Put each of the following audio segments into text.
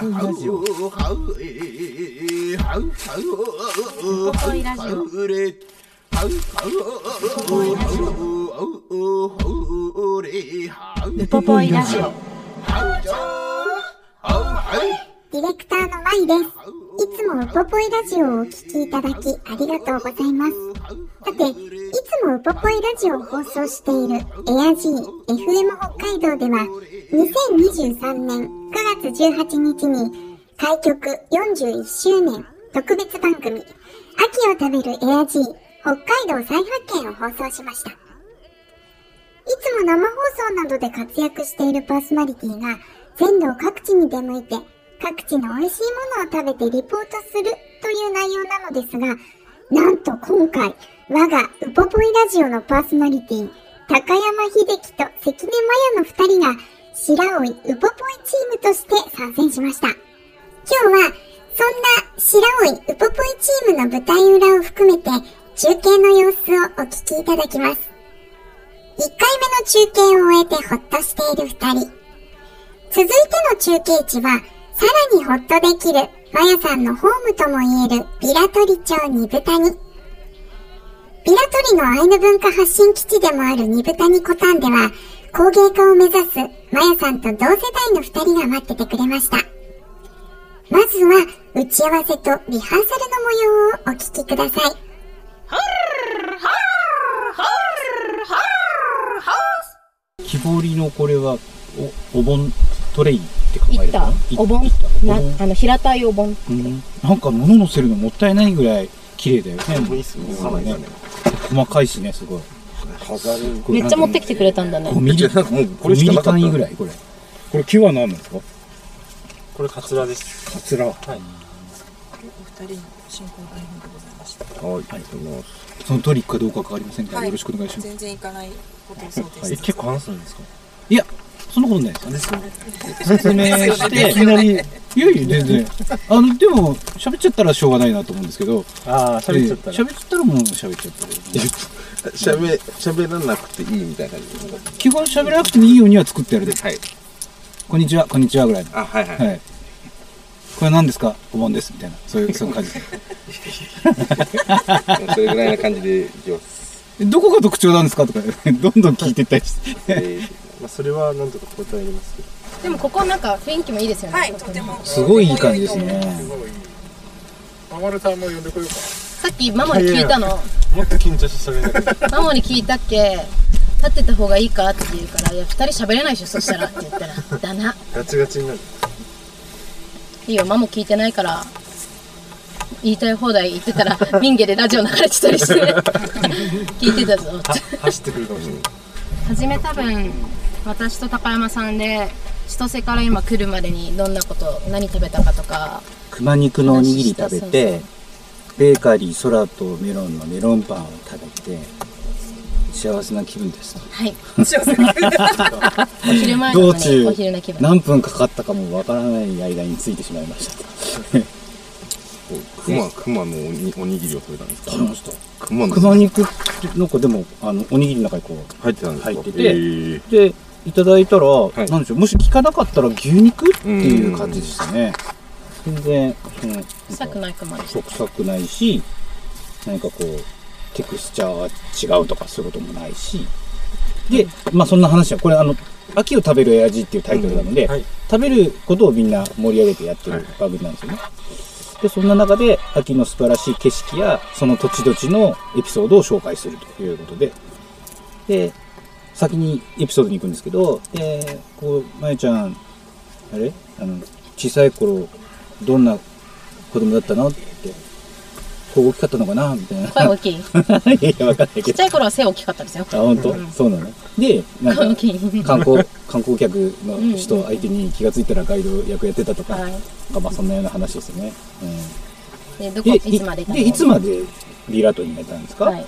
ラジオウポポイラジオディレクターのまいです。いつもウポポイラジオをお聞きいただきありがとうございます。さて、いつもウポポイラジオを放送しているエアジー FM 北海道では、2023年9月18日に開局41周年特別番組、秋を食べるエアジー北海道再発見を放送しました。いつも生放送などで活躍しているパーソナリティが全道各地に出向いて各地の美味しいものを食べてリポートするという内容なのですが、なんと今回、我がウポポイラジオのパーソナリティ、高山秀樹と関根麻也の二人が、白老ウポポイチームとして参戦しました。今日は、そんな白老ウポポイチームの舞台裏を含めて、中継の様子をお聞きいただきます。1回目の中継を終えてほっとしている二人。続いての中継地は、さらにほっとできる、マヤさんのホームとも言えるビラトリ町二豚に。ビラトリのアイヌ文化発信基地でもある二豚にコタンでは、工芸家を目指すマヤさんと同世代の二人が待っててくれました。まずは、打ち合わせとリハーサルの模様をお聞きください。木彫りのこれはおお盆トレイって考え行ったるかなお盆なあの平たいお盆うんなんか物乗せるのもったいないぐらい綺麗だよね。いいっすねね細かいしね、すごい。飾る。これめっちゃ持ってきてくれたんだね5ミリ、こ5ミリれしかぐらい、これ。これ木は何なんですか？これカツラです。カツラ。はい。はい、ありがとうございます。そのトリックかどうか変わりませんが、はいよろしくお願いします。全然行かないことを想定え、して結構話すんですか？いや、そんなことないですよね。説明して、いきなり、いやいや、全然。あの、でも、喋っちゃったらしょうがないなと思うんですけど、ああ、喋っちゃったら。ええ喋っちゃったらもう喋っちゃったら。しゃべ、しゃべらなくていいみたいな感じ基本喋らなくてもいいようには作ってあるで。はい。こんにちは、こんにちはぐらいの。あ、はいはい。はい。これは何ですか？お盆です。みたいな。そういう、そういう感じで。それぐらいな感じでいきます。どこが特徴なんですか？とか、どんどん聞いていったりして。えまあ、それはなんとか答えれますけど。でもここなんか雰囲気もいいですよねはいとてもすごいいい感じですね。ママルさんも呼んでこようか。さっきママに聞いたのもっと緊張して喋れない。ママに聞いたっけ立ってた方がいいかって言うから「いや二人喋れないでしょそしたら」って言ったら「だなガチガチになる。いいよママ聞いてないから」言いたい放題言ってたら民芸でラジオ流れてたりして聞いてたぞって走ってくるかもしれない。初め多分私と高山さんで千歳から今来るまでにどんなこと何食べたかとか熊肉のおにぎり食べて、ベーカリー空とメロンのメロンパンを食べて、幸せな気分です。はい。お昼前なの道中にお昼の気分。何分かかったかもわからない間についてしまいました。クマ、クマのおにおにぎりを食べたんですか？食べました。クマの熊肉なんかでもあのおにぎりの中にこう入ってたんですか？入っててえー。でいただいたら、い。なんでしょうもし聞かなかったら牛肉っていう感じでしたね。全然その臭くないか臭くないし何かこうテクスチャーが違うとかそういうこともないし。でまあそんな話はこれあの秋を食べるエアジーっていうタイトルなので、はい。食べることをみんな盛り上げてやってる番組なんですよね。で、そんな中で秋の素晴らしい景色やその土地土地のエピソードを紹介するということで、で、先にエピソードに行くんですけど、で、こう、まゆちゃん、あれ？あの、小さい頃、どんな子供だったの？って、こう大きかったのかな？みたいな。声大きい。ち いやわかんないけど。っち。ゃい頃は背大きかったですよ。あ、本当、そうなの？で、なんか、観光観光客の人相手に気がついたらガイド役やってたとか、はいかまあそんなような話ですよね。でどうん、こいつまででいつまでリラートになったんですか？はい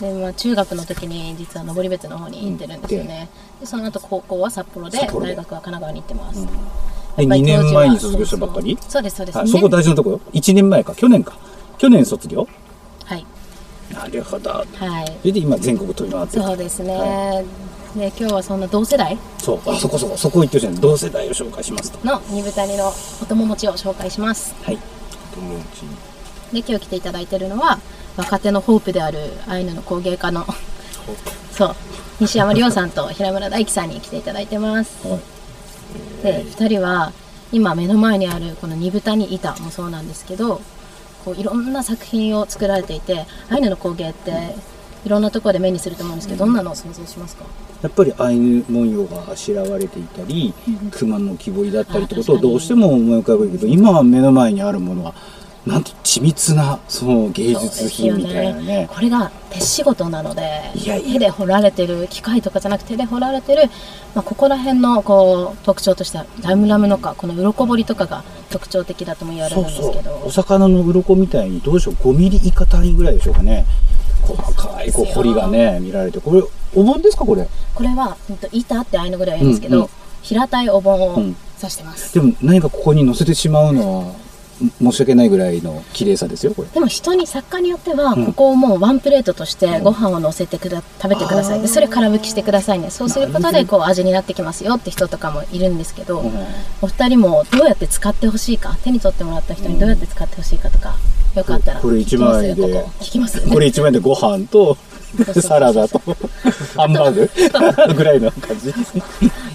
で、まあ、中学の時に実は登別の方に行ってるんですよね、でその後高校は札幌で大学は神奈川に行ってます、でやっぱり2年前に卒業したばっかり？そうですそうです、はい、そこ大事なとこ？よ。1年前か。去年か。去年卒業？はい。なるほど。はい。それで今全国飛び回ってる。そうですね、はで今日はそんな同世代？そう。あそこそこ。そこ行ってるじゃん同世代を紹介しますと。の二部谷のお友持ちを紹介します。はい。友達。で今日来ていただいてるのは若手のホープであるアイヌの工芸家のそう西山亮さんと平村大樹さんに来ていただいてます。はい。で2人は今目の前にあるこの二豚に板もそうなんですけどこういろんな作品を作られていてアイヌの工芸っていろんなところで目にすると思うんですけどどんなのを想像しますか？やっぱりアイヌ文様があしらわれていたり、熊の木彫りだったりってことをどうしても思い浮かべるけど、今は目の前にあるものは、なんと緻密な、その芸術品みたいなね。これが手仕事なので手で彫られてる機械とかじゃなくて手で彫られてる、まあ、ここら辺のこう特徴としてはラムラムのかこの鱗彫りとかが特徴的だとも言われるんですけど。お魚の鱗みたいに、どうでしょう、5ミリ以下単位ぐらいでしょうかね。細かいこう彫りがね、見られて。これ、お盆ですか、これ。これは、うんと、板ってアイヌ語では言うんですけど、うんうん平たいお盆をうん指してます。でも何かここに乗せてしまうのは、申し訳ないぐらいの綺麗さですよ、これ。でも人に作家によっては、うん。ここをもうワンプレートとしてご飯を乗せてくだ食べてください。でそれ空拭きしてくださいね。そうすることでこう味になってきますよって人とかもいるんですけど、うん。お二人もどうやって使ってほしいか手に取ってもらった人にどうやって使ってほしいかとかよかったらこれ一枚で。聞きますここ聞きますこれでご飯とサラダと ハンバーグぐらいの感じ。ですね。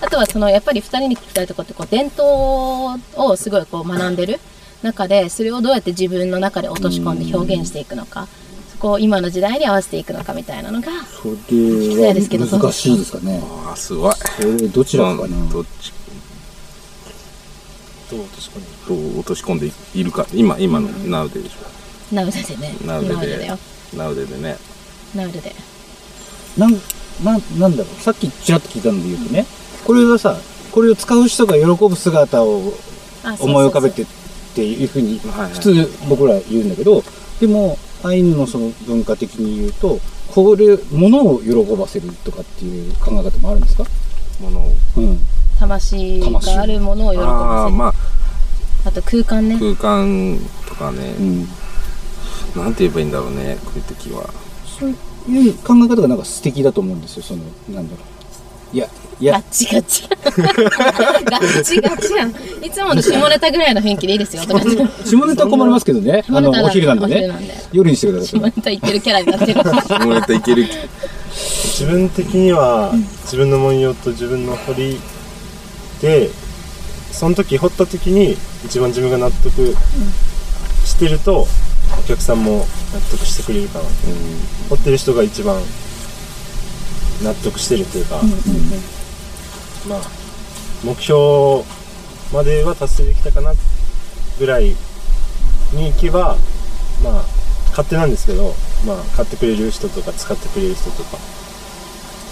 あとはそのやっぱり2人に聞きたいところってこう伝統をすごいこう学んでる中でそれをどうやって自分の中で落とし込んで表現していくのかそこを今の時代に合わせていくのかみたいなのがそれたいですけどは難しいですかね。ああすごい。これどちらかな。どっちどう落とし込んでどう落とし込んでいるか。今今のナウデでしナウデでね。ょナウデで。ナウデだよ。ナウデでね。ナウデで。なんなんなんだろう。さっきちらっと聞いたので言うとね、これはさこれを使う人が喜ぶ姿をあそうそうそう。思い浮かべてっていうふうに普通僕ら言うんだけどでもアイヌのその文化的に言うとこれ物を喜ばせるとかっていう考え方もあるんですか、ものを。うん、魂があるものを喜あばせる。あまあ。と空間ね。あ空間とかね、うん、なんて言えばいいんだろうねこういう時は。そういう考え方がなんか素敵だと思うんですよそのなんだろう。いやガッチガチ。ガッチガチやん。いつもの下ネタぐらいの雰囲気でいいですよ。下ネタは困りますけどね。あのお昼なんでね。夜にしてください。下ネタ言ってるキャラになってる。下ネタいける。自分的には自分の文様と自分の彫りでその時彫った時に一番自分が納得してるとお客さんも納得してくれるかな。と彫ってる人が一番納得してるというか、まあ。目標までは達成できたかなぐらいに行けばまあ勝手なんですけどまあ買ってくれる人とか使ってくれる人とか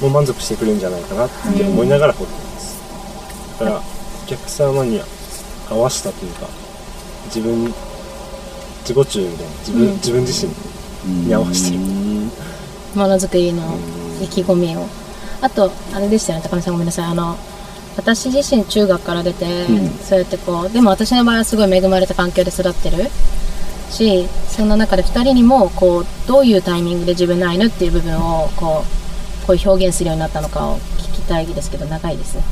もう満足してくれるんじゃないかなって思いながら彫ってます。だからお客様に合わせたというか自分自己中みたいな自分,、自分自身に合わせてる。ものづくりの意気込みを。あとあれでしたよね高見さんごめんなさい。あの私自身中学から出て、うん。そうやってこうでも私の場合はすごい恵まれた環境で育ってる。しそんな中で2人にもこうどういうタイミングで自分のアイヌっていう部分をこうこういう表現するようになったのかを聞きたいですけど長いですね。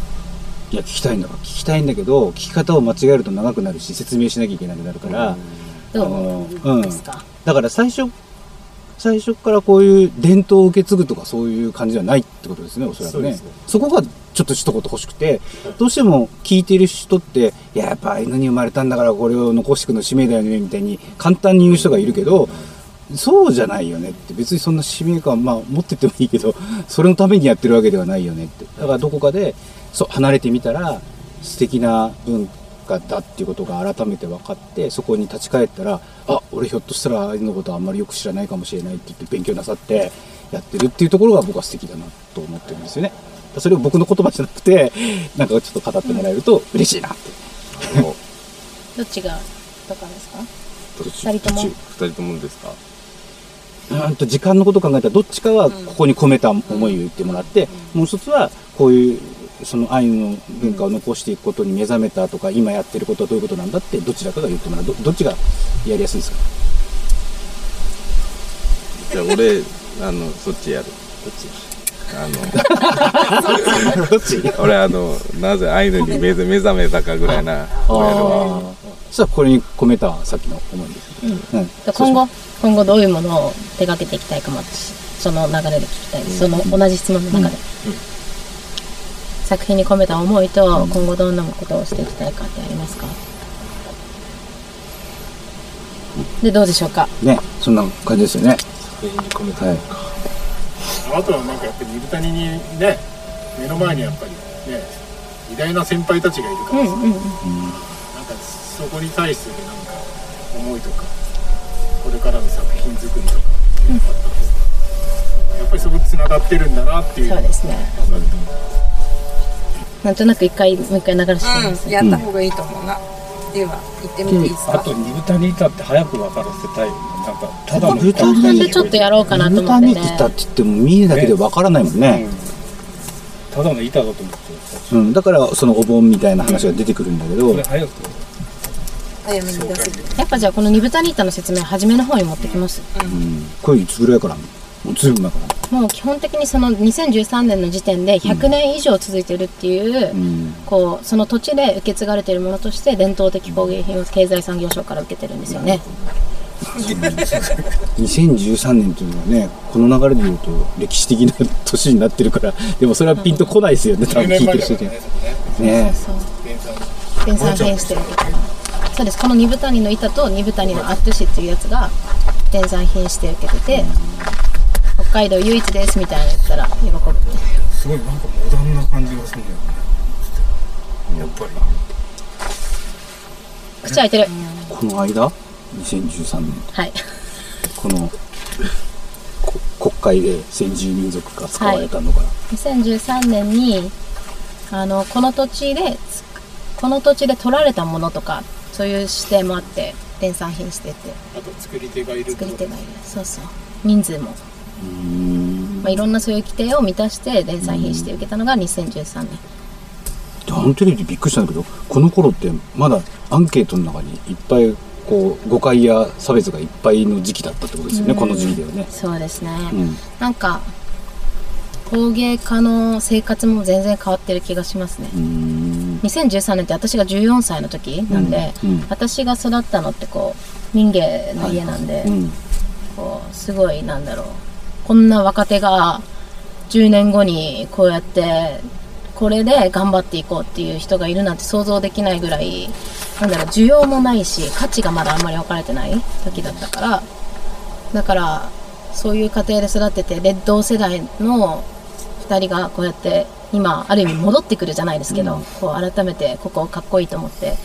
いや聞きたいんだ。聞きたいんだけど聞き方を間違えると長くなるし説明しなきゃいけなくなるから、どあのううん。ですか、だから最初最初からこういう伝統を受け継ぐとかそういう感じではないってことですねおそらくね。そそこがちょっと一言欲しくて。どうしても聞いてる人っていややっぱ犬に生まれたんだからこれを残していくの使命だよねみたいに簡単に言う人がいるけどそうじゃないよねって。別にそんな使命感まあ持っててもいいけどそれのためにやってるわけではないよねって。だからどこかでそう離れてみたら素敵な文化だっていうことが改めて分かってそこに立ち返ったらあ俺ひょっとしたらあいのことあんまりよく知らないかもしれないって言って勉強なさってやってるっていうところが僕は素敵だなと思ってるんですよね。それを僕の言葉じゃなくてなんかちょっと語ってもらえると嬉しいなって。どっちがとかですか？どっち？二人とも？どっち二人ともですか？うんと時間のことを考えたらどっちかはここに込めた思いを言ってもらって、もう一つはこういうそのアイヌの文化を残していくことに目覚めたとか今やってることはどういうことなんだってどちらかが言ってもらう。どどっちがやりやすいですか？じゃあ俺あのそっちやる。どっちあどっち？の俺あのなぜアイヌに目覚目覚めたかぐらいなああそしたらこれに込めたさっきの思いで。す、うん。今後今後どういうものを手掛けていきたいかも私その流れで聞きたい。ですその同じ質問の中で、作品に込めた思いと今後どんなことをしていきたいかってありますか？でどうでしょうか？ねそんな感じですよね。作品に込めたはい。あとはなんかやっぱり水谷にね目の前にやっぱりね偉大な先輩たちがいるからさ、うんうんうん。なんかそこに対するなんか思いとかこれからの作品作りとかやっぱやっぱりそこつながってるんだなっていう。そうですね。わかるとなんとなく一回もう一回流してみます、うん、やった方がいいと思うな。では、行ってみていいですか？あと二豚にいたって早く分からせたいなんかただの二豚後半でちょっとやろうかなと思ってね。豚にいたって言っても見るだけでわからないもんね、ただの板だと思って。うん。だからそのお盆みたいな話が出てくるんだけど、これ早く。早めに出せる。やっぱじゃあこのニブタニータの説明初めの方に持ってきます。うん。これいつぐらいからもうずいぶん前からもう基本的にその2013年の時点で100年以上続いてるっていう、うん。こうその土地で受け継がれているものとして伝統的工芸品を経済産業省から受けてるんですよね、2013年というのはねこの流れで言うと歴史的な年になってるからでもそれはピンとこないですよね多分聞いてる人10で年前だね。そう連載電産品してるそうです。このニブタニの板とニブタニのアットゥシっていうやつが電産品して受けてて北海道唯一ですみたいなの言ったら喜ぶすごいなんかモダンな感じがするんだよね。やっぱり。口開いてる。この間？2013年はい。このこ国会で先住民族が使われたのが、2013年にあのこの土地でこの土地で取られたものとかそういう指定もあって電産品してて。あと作り手がいる作り手がいる。そうそう。人数も、まあ、いろんなそういう規定を満たして電産品して受けたのが2013年であのテレビでびっくりしたんだけどこの頃ってまだアンケートの中にいっぱいこう誤解や差別がいっぱいの時期だったってことですよね、うん。この時期ではね。そうですね、うん。なんか工芸家の生活も全然変わってる気がしますね。うーん2013年って私が14歳の時なんで、うん。うん。私が育ったのってこう民芸の家なんで、うん。こうすごいなんだろうこんな若手が10年後にこうやってこれで頑張っていこうっていう人がいるなんて想像できないぐらいなんだろう需要もないし価値がまだあんまり分かれてない時だったからだからそういう家庭で育っててレッド世代の2人がこうやって今ある意味戻ってくるじゃないですけど、こう改めてここをかっこいいと思って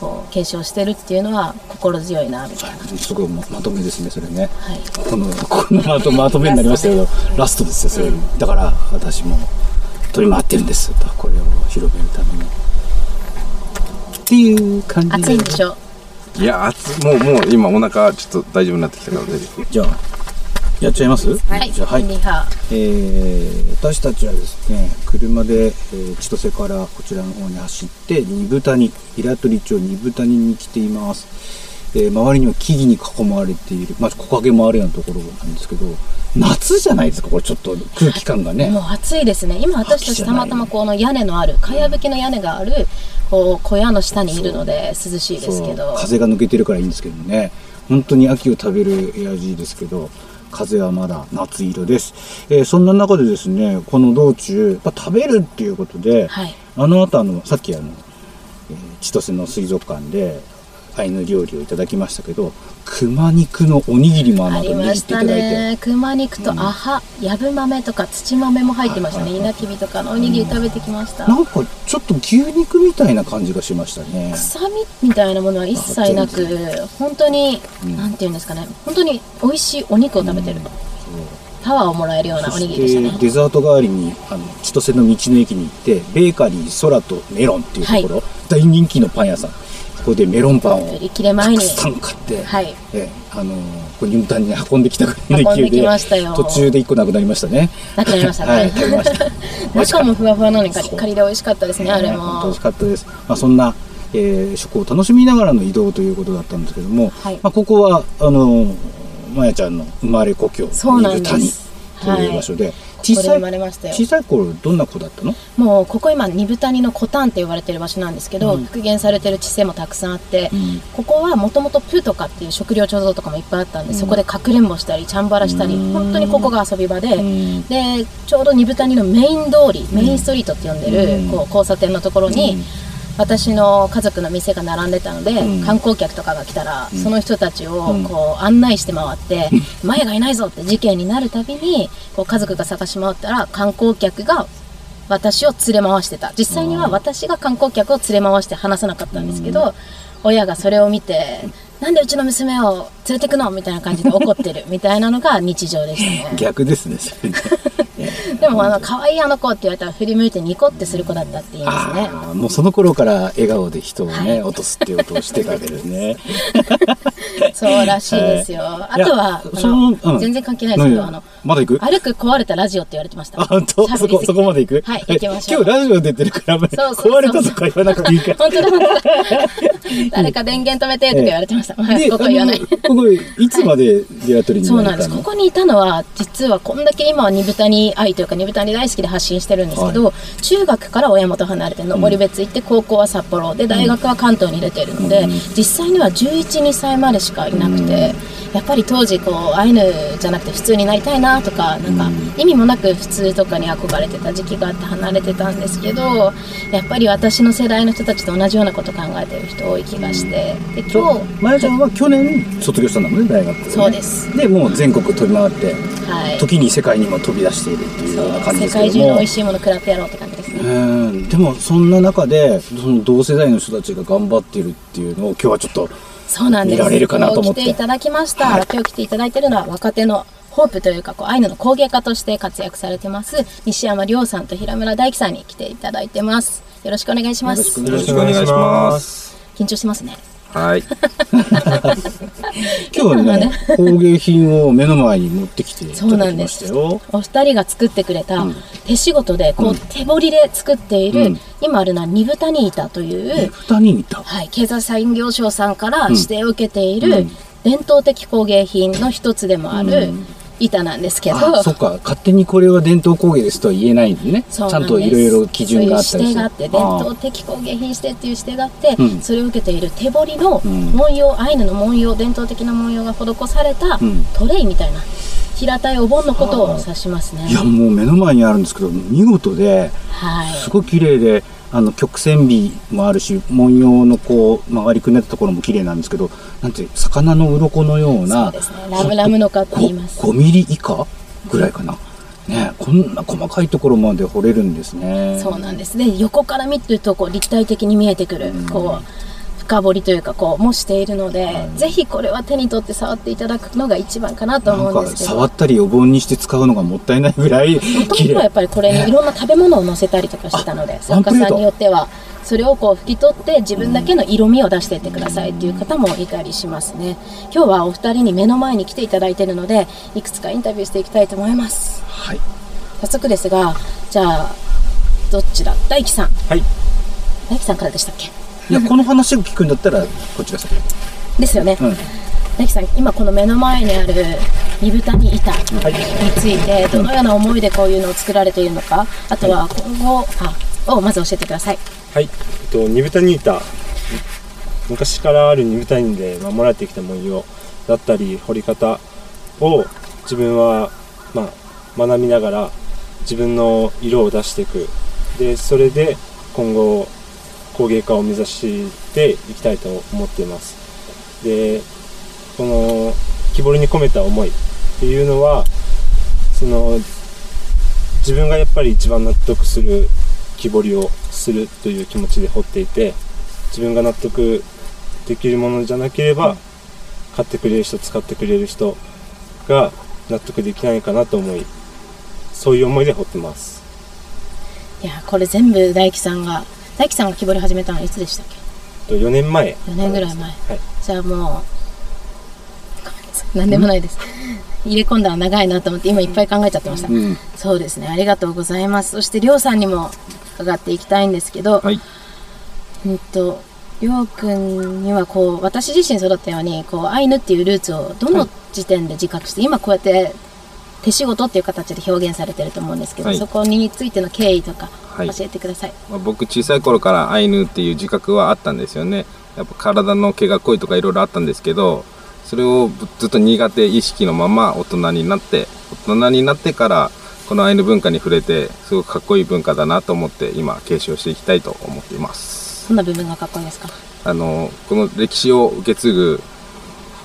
こう継承してるっていうのは心強いなみたいな。すごいままとめですねそれね。はい。このこのまとまとめになりましたけどラストですよそれ、だから私も取り回ってるんです。とこれを広めるために。っていう感じで。暑いんでしょ？いや熱い。もうもう今お腹ちょっと大丈夫になってきたから大丈夫。じゃあやっちゃいます？はい、じゃあはい。えー私たちはですね車で、えー千歳からこちらの方に走って二部谷平取町二部谷に来ています、えー周りには木々に囲まれている、まあ、木陰もあるようなところなんですけど夏じゃないですかこれちょっと空気感がね。もう暑いですね。今私たちたまたまこの屋根のあるかやぶきの屋根があるこう小屋の下にいるので涼しいですけど。風が抜けてるからいいんですけどもね。本当に秋を食べるエアジーですけど風はまだ夏色です、えーそんな中でですねこの道中やっぱ食べるっていうことで、はい。あの後あのさっきあの、えー千歳の水族館でアイヌ料理をいただきましたけど熊肉のおにぎりもあのあ後握たただいて。ね。熊肉とアハ、ヤブ豆とか土豆も入ってましたね。稲きびとかのおにぎり食べてきました。なんかちょっと牛肉みたいな感じがしましたね。臭みみたいなものは一切なく本当に、なんていうんですかね。本当に美味しいお肉を食べてる、パワーをもらえるようなそおにぎりでしたね。デザート代わりにあの千歳の道の駅に行ってベーカリー空とメロンっていうところ、大人気のパン屋さんここでメロンパンを売り切れ前に。たくさん買って、はい。えあのこれニムタンに運んできたぐらいの勢いで途中で1個なくなりましたね。なくなりましたね。はい食べました。中もふわふわなのにカリッカリで美味しかったですねあれも。本当美味しかったです、まあ、そんな、えー食を楽しみながらの移動ということだったんですけども、はい。まあ、ここはあのまやちゃんの生まれ故郷そうなんですという場所で、ここで生小さい小さい頃どんな子だったの？もうここ今二部谷のコタンって呼ばれてる場所なんですけど、うん。復元されてる地勢もたくさんあって、ん。ここはもともとプーとかっていう食料貯蔵とかもいっぱいあったんで、そこでかくれんぼしたりチャンバラしたり、うん。本当にここが遊び場で、ん。でちょうど二部谷のメイン通り、メインストリートって呼んでる、うん。こう交差点のところに、うん私の家族の店が並んでたので、うん。観光客とかが来たら、うん。その人たちをうん。こう案内して回って、前がいないぞって事件になるたびにこう家族が探し回ったら観光客が私を連れ回してた。実際には私が観光客を連れ回して話さなかったんですけど、親がそれを見てなんでうちの娘を連れてくの？みたいな感じで怒ってるみたいなのが日常でしたね。逆ですねそれね でもあの可愛いあの子って言われたら振り向いてニコってする子だったって言いますね。あーもうその頃から笑顔で人をね、はい。落とすっていうことをしてたわけですね。そうらしいですよ。あとは、いやそあののうん。全然関係ないですけど、何あの、まだ行く？歩く壊れたラジオって言われてました。あ本当？そこそこまで行く？はい、行きましょう。今日ラジオ出てるからそうそうそう。壊れたとか言わなくていいから。本当だ、本当だ。誰か電源止めてとか言われてました。はい、ここ言わない。ここいつまでゲラトリにそうなんです。ここにいたのは、実はこんだけ今は二豚に愛というか二豚に大好きで発信してるんですけど、中学から親元離れて登別行って、高校は札幌で、大学は関東に出てるので、実際には11、2歳までしかいなくて、やっぱり当時こう、アイヌじゃなくて普通になりたいなとか、なんか意味もなく普通とかに憧れてた時期があって離れてたんですけど、やっぱり私の世代の人たちと同じようなこと考えてる人多い気がして、で、今日、まやちゃんは去年卒業したんだもんね大学ねそうです。でもう全国飛び回ってはい。時に世界にも飛び出しているっていうような感じ世ですけども界中の美味しいもの食らってやろうって感じですね。うんでもそんな中でその同世代の人たちが頑張っているっていうのを今日はちょっとそうなんです。見られるかなと思って今日来ていただきました。はい今日来ていただいてるのは若手のホープというか、こう、アイヌの工芸家として活躍されてます、西山亮さんと平村大樹さんに来ていただいてます。よろしくお願いします。よよろしくお願いします。緊張してますね。はい。今日はね工芸品を目の前に持ってきていたそうなだきまんです。したよお二人が作ってくれたうん。手仕事で、こう、手彫りで作っている、うん。今あるのはニブタニータという、二人いたはい、経済産業省さんから指定を受けているうん。伝統的工芸品の一つでもあるうん板なんですけど、あそっか。勝手にこれは伝統工芸ですとは言えないんでね。ちゃそうなんです。んといろいろ基準があったりそういう指定があって伝あ。統的工芸品指定っていう指定があって、うん。それを受けている手彫りのん。文様、アイヌの文様伝統的な文様が施されたうん。トレイみたいな平たいお盆のことを指しますね。いやもう目の前にあるんですけど見事ではい。すごい綺麗であの曲線美もあるし文様のこう曲がりくねったところも綺麗なんですけどなんて魚の鱗のようなそうですね。ラムラムのかと言います。5ミリ以下ぐらいかな。ねこんな細かいところまで彫れるんですね。そうなんですね。横から見るとこう立体的に見えてくる、こう深掘りというかこうもしているので、ぜひこれは手に取って触っていただくのが一番かなと思うんですけど。触ったりお盆にして使うのがもったいないぐらいもとも綺麗。とはやっぱりこれにいろんな食べ物を乗せたりとかしてたのであ作家さんによってはそれをこう拭き取って自分だけの色味を出していってくださいっていう方もいたりしますね。今日はお二人に目の前に来ていただいているのでいくつかインタビューしていきたいと思います。はい。早速ですがじゃあどっちだ？大樹さん。はい。大樹さんからでしたっけ？いやこの話を聞くんだったらこっちが先ですよね、うん。大樹さん今この目の前にある二豚に板についてどのような思いでこういうのを作られているのかあとは今後あをまず教えてください。はい、えっと、ニブタニータ昔からあるニブタニで守られてきた文様だったり彫り方を自分は、まあ、学びながら自分の色を出していく。でそれで今後工芸家を目指していきたいと思っています。でこの木彫りに込めた思いっていうのはその自分がやっぱり一番納得する木彫りをするという気持ちで彫っていて自分が納得できるものじゃなければ買ってくれる人使ってくれる人が納得できないかなと思いそういう思いで彫ってます。いやこれ全部大樹さんが大樹さんが木彫り始めたのはいつでしたっけ？と4年前4年ぐらい前。はいじゃあもう、ごめんなさいなんでもないです。入れ込んだら長いなと思って今いっぱい考えちゃってました。うん。そうですね。ありがとうございます。そしてりょうさんにも伺っていきたいんですけど、はい。うんと、りょうくんにはこう、私自身育ったように、こう、アイヌっていうルーツをどの時点で自覚して、今こうやって手仕事っていう形で表現されてると思うんですけど、はい。そこについての経緯とかはい。教えてください。まあ僕小さい頃からアイヌっていう自覚はあったんですよね。やっぱ体の毛が濃いとかいろいろあったんですけどそれをずっと苦手意識のまま大人になって大人になってからこのアイヌ文化に触れてすごくかっこいい文化だなと思って今継承していきたいと思っています。どんな部分がかっこいいですか？あのこの歴史を受け継ぐ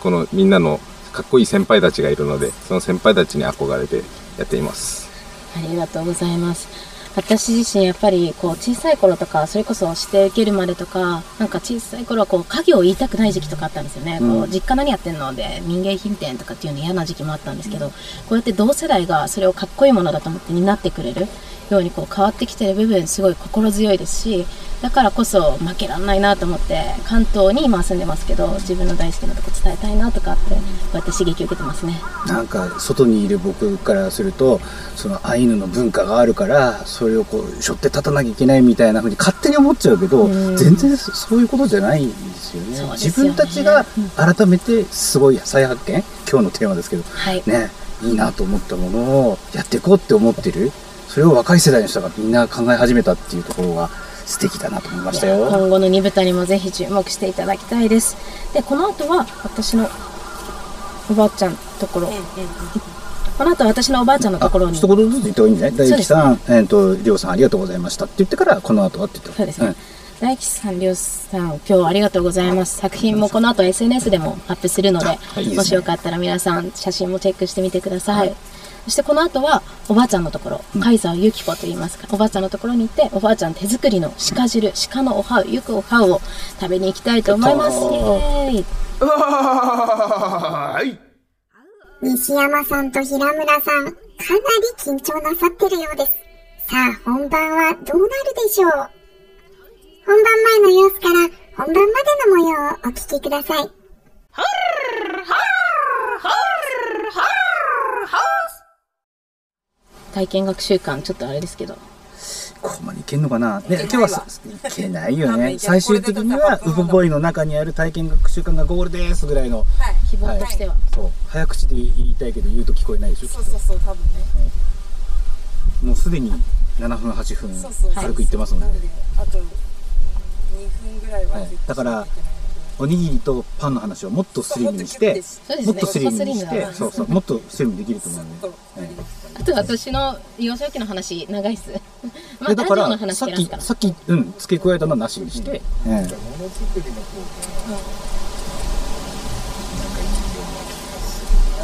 このみんなのかっこいい先輩たちがいるのでその先輩たちに憧れてやっています。ありがとうございます。私自身やっぱりこう小さい頃とかそれこそして受けるまでとかなんか小さい頃はこう家業を言いたくない時期とかあったんですよね、こう実家何やってんので民芸品店とかっていうの嫌な時期もあったんですけど、こうやって同世代がそれをかっこいいものだと思って担ってくれるようにこう変わってきてる部分すごい心強いですしだからこそ負けらんないなと思って関東に今は住んでますけど自分の大好きなとこ伝えたいなとかってこうやって刺激を受けてますね。なんか外にいる僕からするとそのアイヌの文化があるからそれをこう背負って立たなきゃいけないみたいな風に勝手に思っちゃうけど、うん。全然そういうことじゃないんですよね。ね。自分たちが改めてすごい再発見今日のテーマですけどはい、ねいいなと思ったものをやっていこうって思ってるそれを若い世代の人がみんな考え始めたっていうところが素敵だなと思いましたよ。今後の二部谷もぜひ注目していただきたいです。でこの後は私のおばあちゃんのところ、この後は私のおばあちゃんのところに。一言ずつ言った方がいいんじゃない？大吉さん、えっ、と、りょうさんありがとうございましたって言ってから、この後はって言ってそうですね、大吉さん、りょうさん、今日はありがとうございます。作品もこの後 SNS でもアップするので、い。いですね。もしよかったら皆さん写真もチェックしてみてください。そしてこの後はおばあちゃんのところ、カイザーユキコと言いますか、おばあちゃんのところに行って、おばあちゃん手作りの鹿汁、鹿のおはう、ゆくおはうを食べに行きたいと思います。イエーイ西山さんと平村さん、かなり緊張なさってるようです。さあ、本番はどうなるでしょう？本番前の様子から本番までの模様をお聞きください。体験学習館、ちょっとあれですけど。ここまでいけんのかな？ね、今日はさいけないよね。最終的には、ウボボイの中にある体験学習館がゴールですぐらいの、希望としては。そう、早口で言いたいけど言うと聞こえないでしょ。そうそうそう多分ね。もうすでに7分、8分軽く言ってますのでなの。であと2分ぐらいははい。だからおにぎりとパンの話をもっとスリムにして。もっとスリムにして、そうそう、もっとスリムにできると思うんで。あと私の幼少期の話、長いっす。まあ、でだからさっき。さっきうん付け加えたのはなしにして、ええ。ものづくりの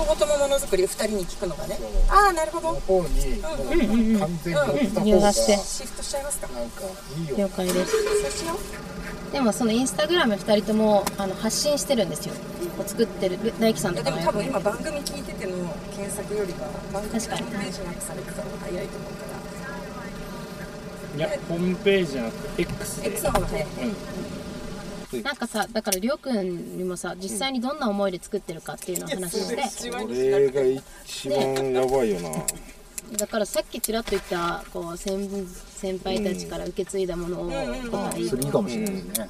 方がもものづくり2人に聞くのがね。ああなるほど。の方に完全に入学してシフトしちゃいますかなん。かいいよ了解です。そうしようでもそのインスタグラム2人ともあの発信してるんですよ。こう作ってる大樹さんとかも。でも多分今番組聞いてての検索よりは番組の確かに。ホームページにアップされてた方が早いと思うから。いやホームページじゃなくて X で。X の方が早いなんかさだからりょうくんにもさ実際にどんな思いで作ってるかっていうのを話して、これが一番やばいよなだからさっきちらっと言ったこう先先輩たちから受け継いだものをこうあそれいいかもしれないですね。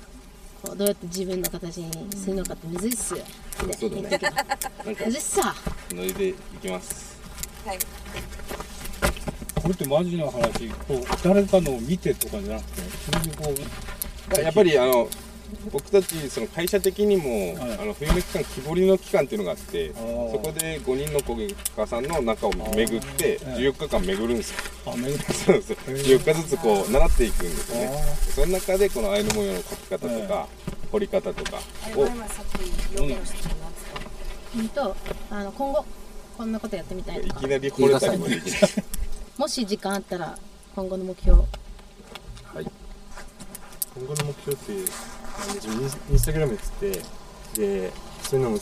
こうどうやって自分の形にするのかってむずいっすってそうだね。言ったけどなんかむずいっさノリでいきます。はい。これってマジな話。こう誰かのを見てとかじゃなくてそれでこうやっぱりあの僕たちその会社的にも、はい。あの冬の期間木彫りの期間っていうのがあってー。そこで5人の工芸家さんの中を巡ってあー。14日間巡るんですよ。あめぐ そうそう。14日ずつこう習っていくんですよね。その中でこのアイヌ模様の描き方とか彫り方とかを。今後こんなことやってみたいとか。いきなり彫れたりもできないもし時間あったら今後の目標。今後の目標ってインスインスタグラムやっててでそういうのも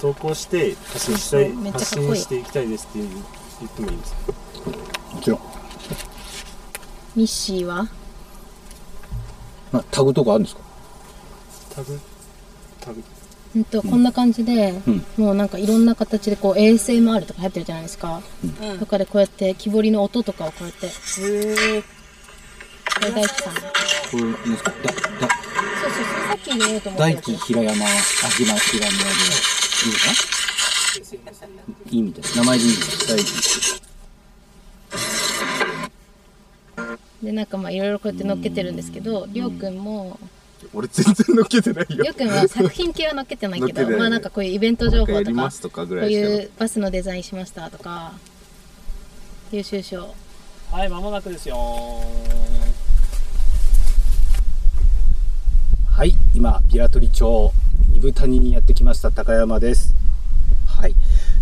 投稿して発信したいそうそうめっちゃ発かっこいい。信していきたいですっていう言ってもいいですかもちろん。ミッシーは？まあタグとかあるんですか？タグ？タグ。うんとこんな感じで、うん。もうなんかいろんな形でこう ASMR とか流行ってるじゃないですか、うん。とかでこうやって木彫りの音とかをこうやって。へえこれ大輝さんこれですか？だだ。そうそうそうさっき言おうと思った。大輝平山あひまひらみやでいいのか？ないいみたい名前でいいみたい大輝でなんかまあいろいろこうやって乗っけてるんですけどりょうくん。も俺全然乗っけてないよ。りょうくんは作品系は乗っけてないけ乗っけてない。どまあなんかこういうイベント情報やとかりますとかぐこうらいしかいうバスのデザインしましたとか優秀賞。はい間もなくですよは今、ピラトリ町、二部谷にやってきました、高山です。はい。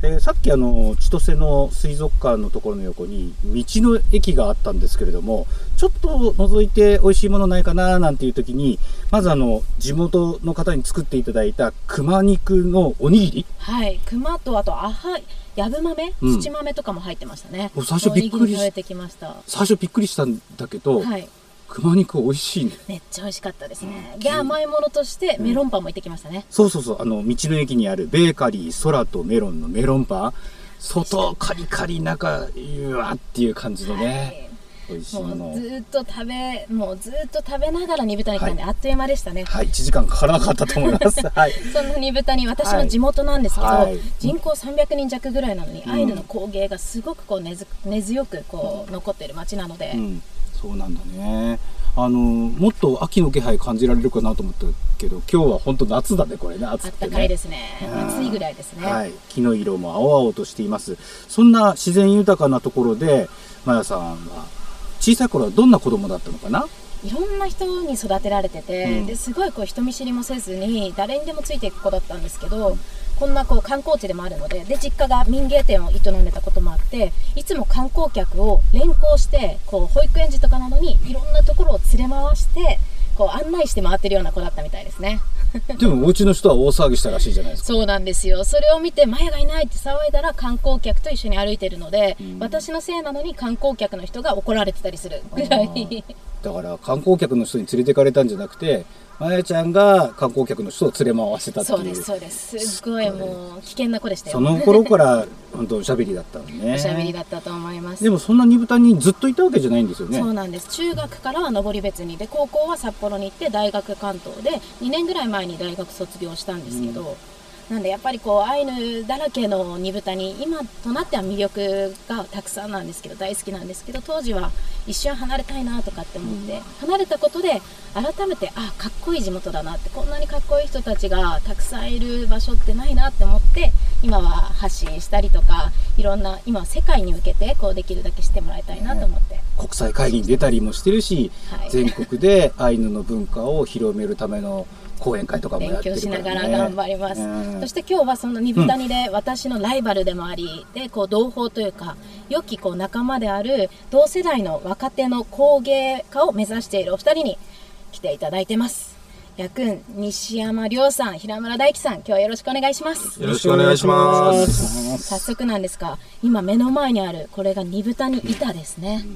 えーさっきあの、千歳の水族館のところの横に、道の駅があったんですけれども、ちょっと覗いて美味しいものないかななんていう時に、まずあの、地元の方に作っていただいた熊肉のおにぎり。はい。熊とあとあはやぶ豆うん。土豆とかも入ってましたね、お最初びっくりしました。最初びっくりしたんだけど、はい熊肉美味しいね。めっちゃ美味しかったですね。で甘いものとしてメロンパンも行ってきましたね、そうそうそう、あの、道の駅にあるベーカリー空とメロンのメロンパン。外カリカリ、中、うわっていう感じのね。美味しいもうずーっと食べもうずーっと食べながら煮豚に来たんで、はあっという間でしたね。はい、1時間かからなかったと思います。はい。その煮豚に私の地元なんですけど、はい。人口300人弱ぐらいなのに、うん。アイヌの工芸がすごくこう根ず根強くこう残ってる町なので、うん、そうなんだね。あの、もっと秋の気配感じられるかなと思ったけど、今日は本当夏だね、これね、暑くてね。たかいですねうん暑いぐらいですね、はい。木の色も青々としています。そんな自然豊かなところで、まやさんは、小さい頃はどんな子供だったのかな？いろんな人に育てられてて、うんですごいこう人見知りもせずに誰にでもついていく子だったんですけどこんなこう観光地でもあるのでで実家が民芸店を営んでたこともあっていつも観光客を連行してこう保育園児とかなのにいろんなところを連れ回してこう案内して回ってるような子だったみたいですね。でも、お家の人は大騒ぎしたらしいじゃないですか。そうなんですよそれを見てマヤがいないって騒いだら観光客と一緒に歩いてるので、うん私のせいなのに観光客の人が怒られてたりするぐらいだから、観光客の人に連れてかれたんじゃなくて、まやちゃんが観光客の人を連れ回してたっていう。そうですそうです。すっごいもう危険な子でしたよ。その頃から、本当おしゃべりだったのね。おしゃべりだったと思います。でも、そんな煮豚にずっといたわけじゃないんですよね。そうなんです。中学からは登別に。で高校は札幌に行って大学関東で2年ぐらい前に大学卒業したんですけど、なんでやっぱりこうアイヌだらけの煮豚に今となっては魅力がたくさんなんですけど大好きなんですけど当時は一瞬離れたいなとかって思って、離れたことで改めてあかっこいい地元だなってこんなにかっこいい人たちがたくさんいる場所ってないなって思って今は発信したりとかいろんな今は世界に向けてこうできるだけしてもらいたいなと思って。国際会議に出たりもしてるし、はい。全国でアイヌの文化を広めるための講演会とかもや勉ってるから、ね、強しながら頑張ります、うん。そして今日はその二部谷で私のライバルでもあり、でこう同胞というか良きこう仲間である同世代の若手の工芸家を目指しているお二人に来ていただいてますやくん西山亮さん平村大樹さん今日はよろしくお願いします。よろしくお願いします。早速なんですが今目の前にあるこれが二部谷板ですね、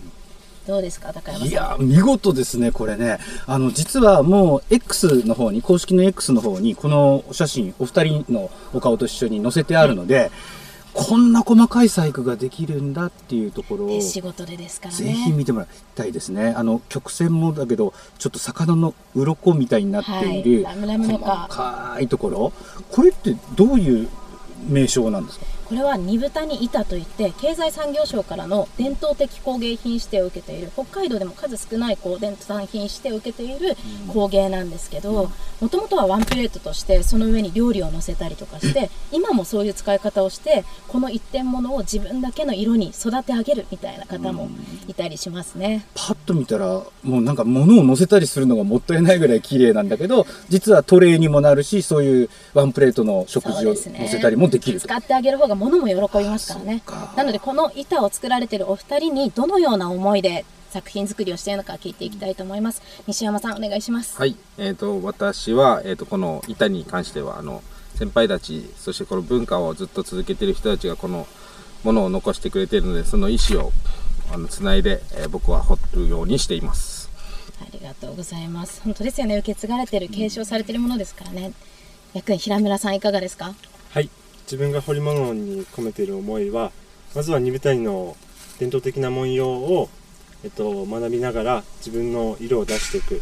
どうですか高山さん？いや見事ですねこれね。あの実はもう X の方に公式の X の方にこのお写真お二人のお顔と一緒に載せてあるので、こんな細かい細工ができるんだっていうところを手仕事でですからね。ぜひ見てもらいたいですね。あの曲線もだけどちょっと魚の鱗みたいになっている、はい。ラムラムの細かかいところ。これってどういう名称なんですか？これは二豚に板といって経済産業省からの伝統的工芸品指定を受けている北海道でも数少ないこう伝統品指定を受けている工芸なんですけどもともとはワンプレートとしてその上に料理を乗せたりとかして今もそういう使い方をしてこの一点物を自分だけの色に育て上げるみたいな方もいたりしますね。パッと見たらもうなんか物を乗せたりするのがもったいないぐらい綺麗なんだけど実はトレーにもなるしそういうワンプレートの食事を乗せたりもできると。使ってあげる方が物も喜びますからねなのでこの板を作られているお二人にどのような思いで作品作りをしているのか聞いていきたいと思います西山さんお願いしますはい、えー、と私は、えー、とこの板に関してはあの先輩たちそしてこの文化をずっと続けている人たちがこのものを残してくれているのでその意思をあのつないで、えー僕は彫るようにしていますありがとうございます。本当ですよね。受け継がれてる、継承されてるものですからね。役員平村さんいかがですか？はい自分が彫り物に込めている思いはまずは二部谷の伝統的な文様を、えっと、学びながら自分の色を出していく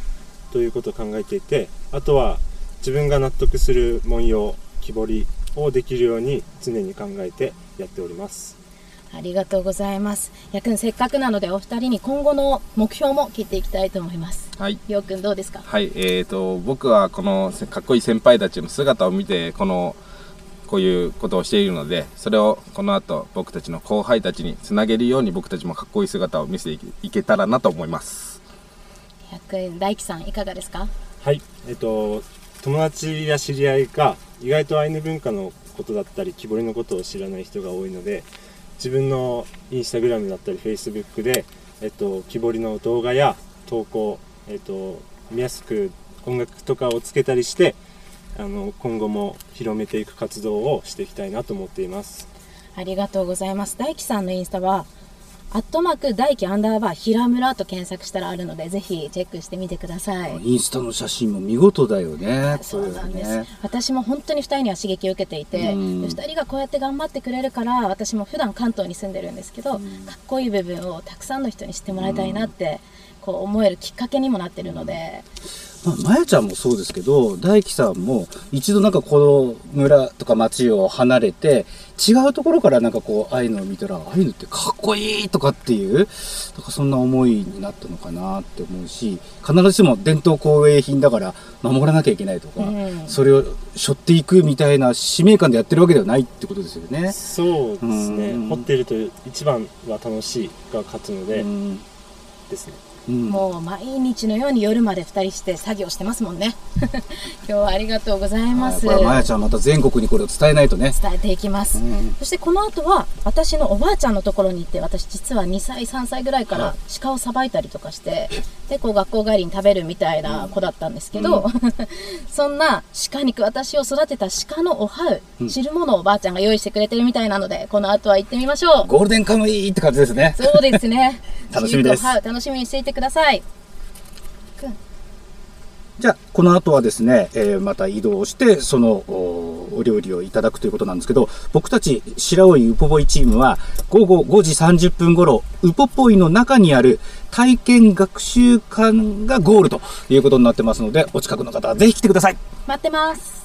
ということを考えていてあとは自分が納得する文様木彫りをできるように常に考えてやっておりますありがとうございます。役員せっかくなので、お二人に今後の目標も聞いていきたいと思います。はいようくんどうですか？はい、えー、と僕はこのせかっこいい先輩たちの姿を見てこのこういうことをしているのでそれをこの後僕たちの後輩たちにつなげるように僕たちもかっこいい姿を見せていけたらなと思います大輝さんいかがですか？はいえっと友達や知り合いが意外とアイヌ文化のことだったり木彫りのことを知らない人が多いので自分のインスタグラムだったりフェイスブックで、えっと、木彫りの動画や投稿、えっと、見やすく音楽とかをつけたりしてあの今後も広めていく活動をしていきたいなと思っていますありがとうございます。大輝さんのインスタは。アットマーク大輝アンダーバー平村と検索したらあるのでぜひチェックしてみてください。インスタの写真も見事だよね。そうなんです、ね。私も本当に2人には刺激を受けていて、うん2人がこうやって頑張ってくれるから私も普段関東に住んでるんですけど、かっこいい部分をたくさんの人に知ってもらいたいなって、こう思えるきっかけにもなってるので、まあ、まやちゃんもそうですけど、大輝さんも一度なんかこの村とか町を離れて、違うところからなんかこう、ああいうのを見たら、ああいうのってかっこいいとかっていう、なんかそんな思いになったのかなって思うし、必ずしも伝統工芸品だから守らなきゃいけないとか、うん。それを背負っていくみたいな使命感でやってるわけではないってことですよね。そうですね。うん。掘っていると一番は楽しいが勝つので、うん。ですねうんもう毎日のように夜まで2人して作業してますもんね。今日はありがとうございます。まやちゃんまた全国にこれを伝えないとね。伝えていきます、うんそしてこの後は私のおばあちゃんのところに行って私実は2歳3歳ぐらいから鹿をさばいたりとかしてでこう学校帰りに食べるみたいな子だったんですけど、そんな鹿肉私を育てた鹿のおはう、汁物をおばあちゃんが用意してくれてるみたいなのでこの後は行ってみましょう。ゴールデンカムイって感じですね。そうですね。楽しみです。汁とおはう楽しみにしていてくださいじゃあ、この後はですね、えーまた移動して、そのおお料理をいただくということなんですけど、僕たち白老ウポポイチームは、午後5時30分頃、ウポポイの中にある体験学習館がゴールということになってますので、お近くの方はぜひ来てください。待ってます。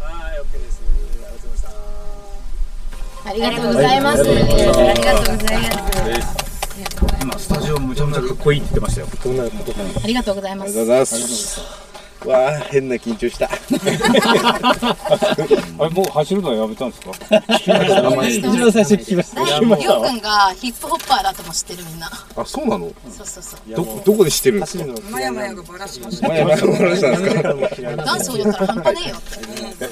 はい OK です。ありがとうございます。ありがとうございます、今、スタジオむちゃむちゃかっこいいって言ってましたよ。ありがとうございます。ありがとうございますわあ変な緊張した。あれもう走るのはやめたんですか？一番最初聞きました。りょうくんがヒップホッパーだとも知ってるみんな。あそうなの？そうそうそう。どこで知ってるんですか？まやまやがバラしました。まやまやがバラした。んですかダンスった。ら半端ねえよ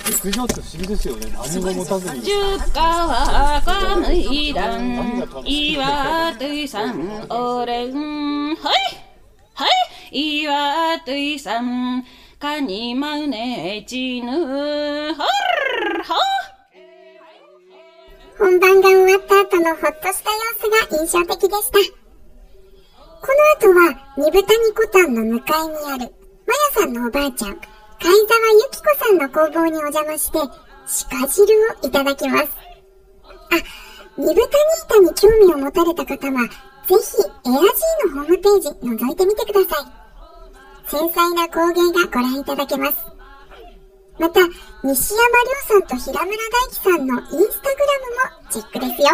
陸上って不思議ですよね。何も持たずに。十川い岩手さん俺はい。はい。岩手さん。カニマうねちぬ、はっは本番が終わった後のほっとした様子が印象的でした。この後は、二豚にこたんの向かいにある、まやさんのおばあちゃん、貝沢ゆき子さんの工房にお邪魔して、鹿汁をいただきます。あ、二豚ニータに興味を持たれた方は、ぜひ、エアジーのホームページ覗いてみてください。繊細な工芸がご覧いただけます。また、西山亮さんと平村大樹さんのインスタグラムもチェックですよ。